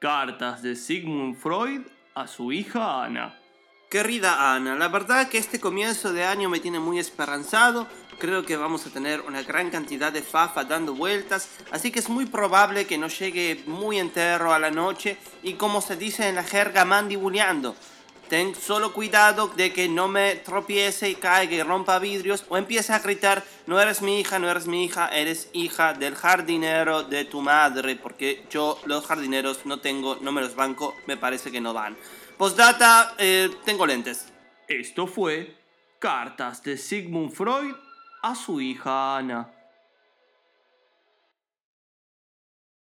Cartas de Sigmund Freud a su hija Ana. Querida Ana, la verdad que este comienzo de año me tiene muy esperanzado. Creo que vamos a tener una gran cantidad de fafa dando vueltas, así que es muy probable que no llegue muy entero a la noche y como se dice en la jerga mandibuleando. Ten solo cuidado de que no me tropiece y caiga y rompa vidrios o empiece a gritar, no eres mi hija, no eres mi hija, eres hija del jardinero de tu madre, porque yo los jardineros no tengo, no me los banco, me parece que no van. Postdata, eh, tengo lentes. Esto fue Cartas de Sigmund Freud a su hija Ana.